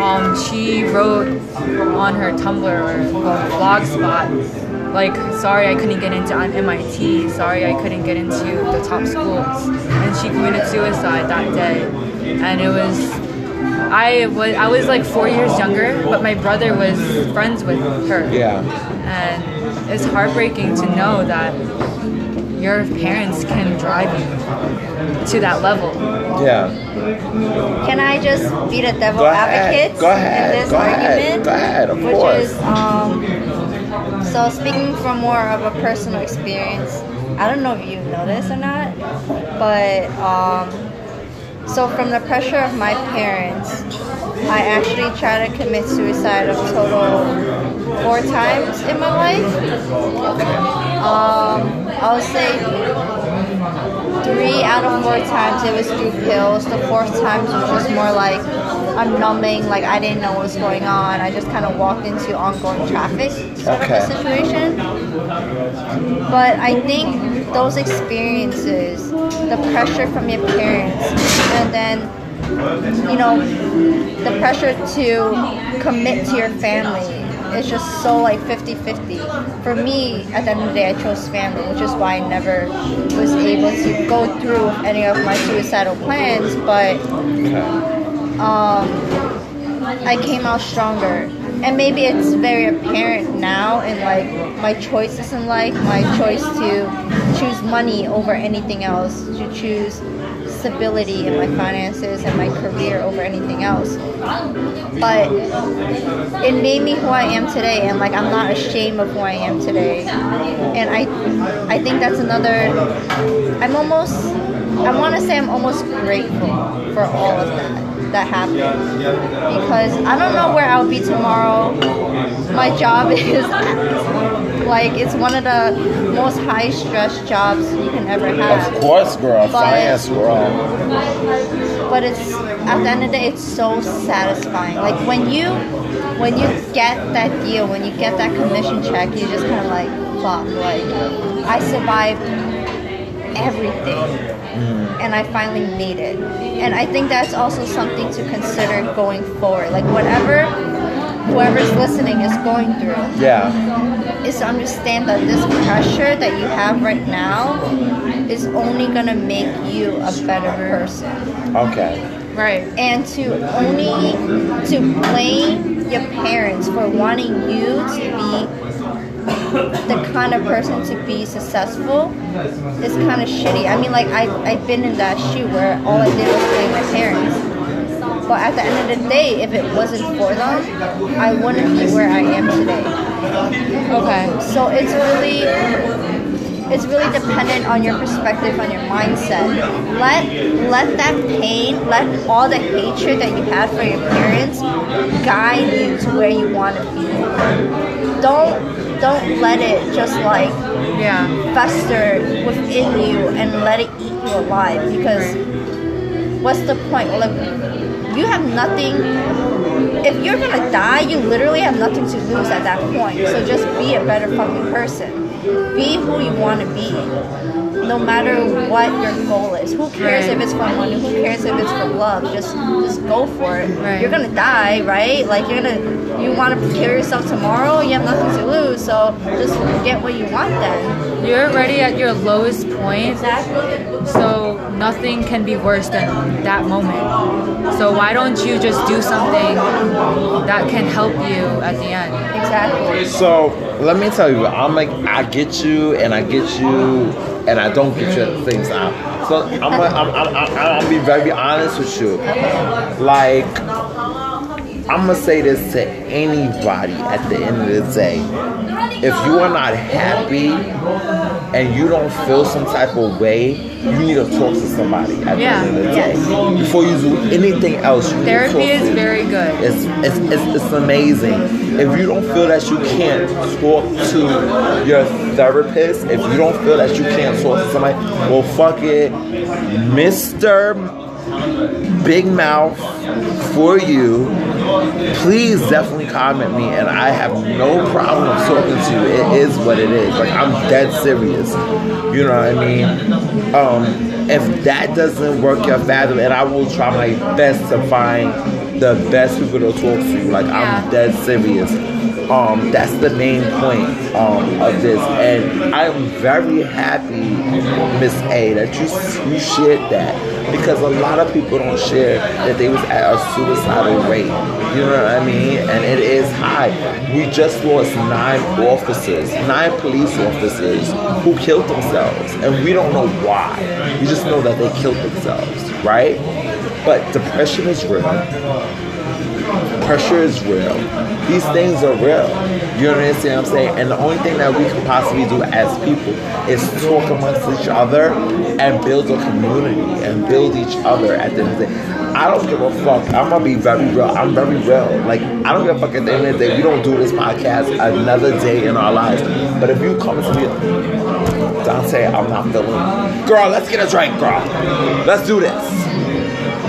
Um, she wrote on her Tumblr or blogspot, like, sorry I couldn't get into MIT, sorry I couldn't get into the top schools, and she committed suicide that day, and it was I was I was like four years younger, but my brother was friends with her. Yeah. And it's heartbreaking to know that your parents can drive you to that level. Yeah. Can I just be the devil Go advocate Go ahead. in this Go ahead. argument? Go ahead, of which course. is um, so speaking from more of a personal experience. I don't know if you know this or not, but um, so from the pressure of my parents, I actually tried to commit suicide a total four times in my life. Um, I would say three out of four times it was through pills. The fourth time was just more like a numbing, like I didn't know what was going on. I just kind of walked into ongoing traffic sort Okay. of a situation. But I think those experiences, the pressure from your parents, and then you know, the pressure to commit to your family is just so like 50-50. For me, at the end of the day, I chose family, which is why I never was able to go through any of my suicidal plans, but um, I came out stronger. And maybe it's very apparent now in like my choices in life, my choice to choose money over anything else, to choose stability in my finances and my career over anything else. But it made me who I am today and like I'm not ashamed of who I am today. And I I think that's another I'm almost I wanna say I'm almost grateful for all of that that happened because I don't know where I'll be tomorrow. My job is like it's one of the most high stress jobs you can ever have. Of course, girl. But- Finance girl. But it's at the end of the day, it's so satisfying. Like when you when you get that deal, when you get that commission check, you just kind of like fuck. Like I survived everything mm-hmm. and I finally made it. And I think that's also something to consider going forward. Like whatever whoever's listening is going through Yeah. is to understand that this pressure that you have right now is only gonna make you a better person. Okay. Right. And to only to blame your parents for wanting you to be the kind of person to be successful is kind of shitty. I mean, like I I've been in that shoe where all I did was blame my parents. But at the end of the day, if it wasn't for them, I wouldn't be where I am today. Okay. So it's really it's really dependent on your perspective, on your mindset. Let let that pain, let all the hatred that you had for your parents guide you to where you want to be. Don't don't let it just like Yeah. fester within you and let it eat you alive because what's the point? Like you have nothing if you're gonna die, you literally have nothing to lose at that point. So just be a better fucking person. Be who you want to be. No matter what your goal is. Who cares Right. if it's for money? Who cares if it's for love? Just just go for it. Right. You're gonna die, right? Like you're gonna you want to kill yourself tomorrow. You have nothing to lose. So just get what you want then. You're already at your lowest point, Exactly. so nothing can be worse than that moment. So why don't you just do something that can help you at the end? Exactly. So let me tell you, I'm like, I get you, and I get you, and I don't get you at the. So I'm, gonna- I'm, I'm, I'm, I'm be very honest with you. Like, I'm gonna say this to anybody at the end of the day. If you are not happy and you don't feel some type of way, you need to talk to somebody at the Yeah. end of the Yes. day. Before you do anything else, you need to Therapy is very good. it's, it's, it's, it's amazing. If you don't feel that you can't talk to your therapist, if you don't feel that you can't talk to somebody, well, fuck it. Mr. Big Mouth for you. Please definitely comment me, and I have no problem talking to you. It is what it is. Like, I'm dead serious. You know what I mean? Um, if that doesn't work your fathom, and I will try my best to find the best people to talk to. Like Yeah. I'm dead serious. Um, that's the main point um, of this, and I'm very happy, Miss A, that you you shared that because a lot of people don't share that they was at a suicidal rate. You know what I mean? And it is high. We just lost nine officers, nine police officers who killed themselves, and we don't know why. We just know that they killed themselves, right? But depression is real pressure is real. These things are real. You understand what I'm saying? And the only thing that we can possibly do as people is talk amongst each other and build a community and build each other at the end of the day. I don't give a fuck. I'm gonna be very real. I'm very real. Like I don't give a fuck at the end of the day. We don't do this podcast another day in our lives. But if you come to me, Dante, I'm not feeling. Girl, let's get a drink, girl. Let's do this.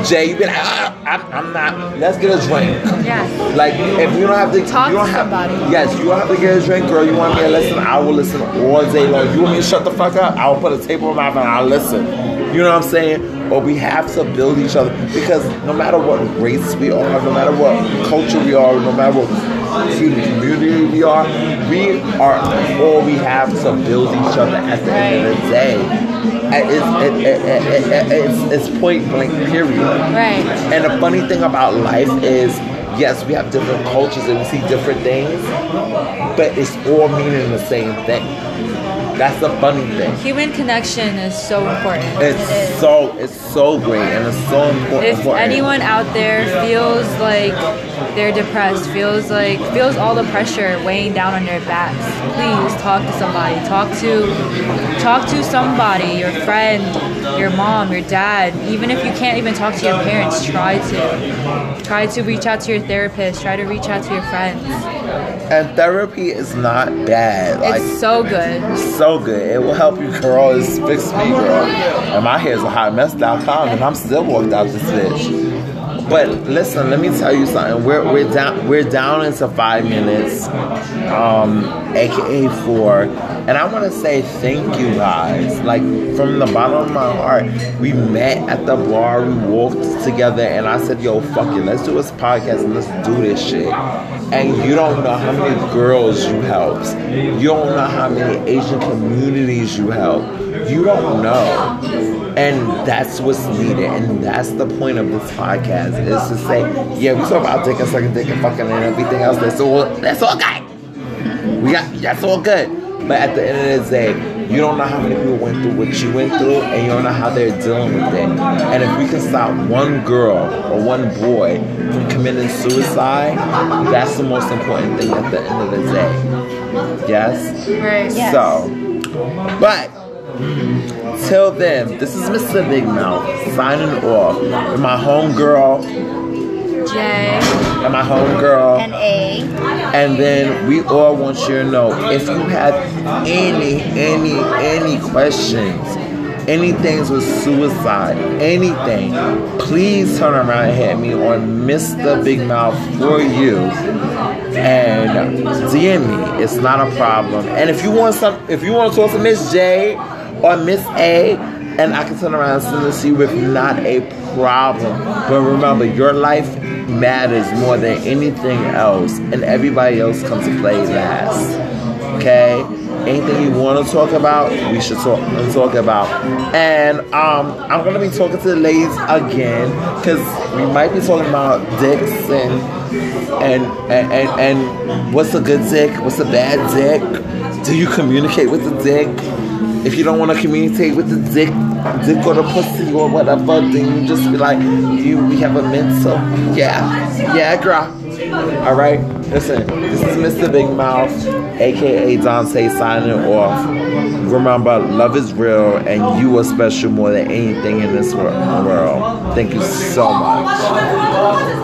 Jay, you be like, ah, I'm, I'm not. Let's get a drink. Yeah. Like if you don't have to, Talk you don't to have. somebody. Yes, you don't have to get a drink, girl. You want me to listen? I will listen all day long. You want me to shut the fuck up? I will put a tape on my mouth and I'll listen. You know what I'm saying? But we have to build each other because no matter what race we are, no matter what culture we are, no matter what excuse me, community we are, we are all we have to build each other at the end of the day. It's, it's point blank, period. Right. And the funny thing about life is, yes, we have different cultures and we see different things, but it's all meaning the same thing. That's the funny thing. Human connection is so important. It's so it's so great and it's so important. if important. anyone out there feels like they're depressed, feels like feels all the pressure weighing down on their backs, please talk to somebody. Talk to talk to somebody, your friend, your mom, your dad. Even if you can't even talk to your parents, try to. Try to reach out to your therapist, try to reach out to your friends. And therapy is not bad. Like It's so good. so good. It will help you, girl. It's fix me, girl. And my hair's a hot mess mess.com and I'm still walked out this bitch. But listen, let me tell you something. We're we're down we're down into five minutes, um, aka four. And I wanna say thank you guys. Like from the bottom of my heart. We met at the bar, we walked together and I said, yo, fuck it, let's do this podcast and let's do this shit. And you don't know how many girls you helped. You don't know how many Asian communities you help. You don't know. And that's what's needed. And that's the point of this podcast is to say, yeah, we talk about dick and sucking dick and fucking and everything else. That's all that's all good. We got that's all good. But at the end of the day, you don't know how many people went through what you went through, and you don't know how they're dealing with it. And if we can stop one girl or one boy from committing suicide, that's the most important thing at the end of the day. Yes? Right. Yes. So, but till then, this is Mr. Big Mouth signing off with my homegirl Jay. and my homegirl. And A. And then we all want you to know if you have any, any, any questions, anything with suicide, anything, please turn around and hit me on Mr. Big Mouth for you. And DM me. It's not a problem. And if you want some if you want to talk to Miss J or Miss A, and I can turn around and you with not a problem. But remember, your life matters more than anything else, and everybody else comes to play last. Okay? Anything you want to talk about, we should talk talk about. And um, I'm gonna be talking to the ladies again because we might be talking about dicks and and and and, and what's a good dick, what's a bad dick. Do you communicate with the dick? If you don't want to communicate with the dick, dick or the pussy or whatever, then you just be like, you we have a mental. Yeah, yeah, girl. All right, listen. This is Mr. Big Mouth, aka Dante, signing off. Remember, love is real, and you are special more than anything in this world. Thank you so much.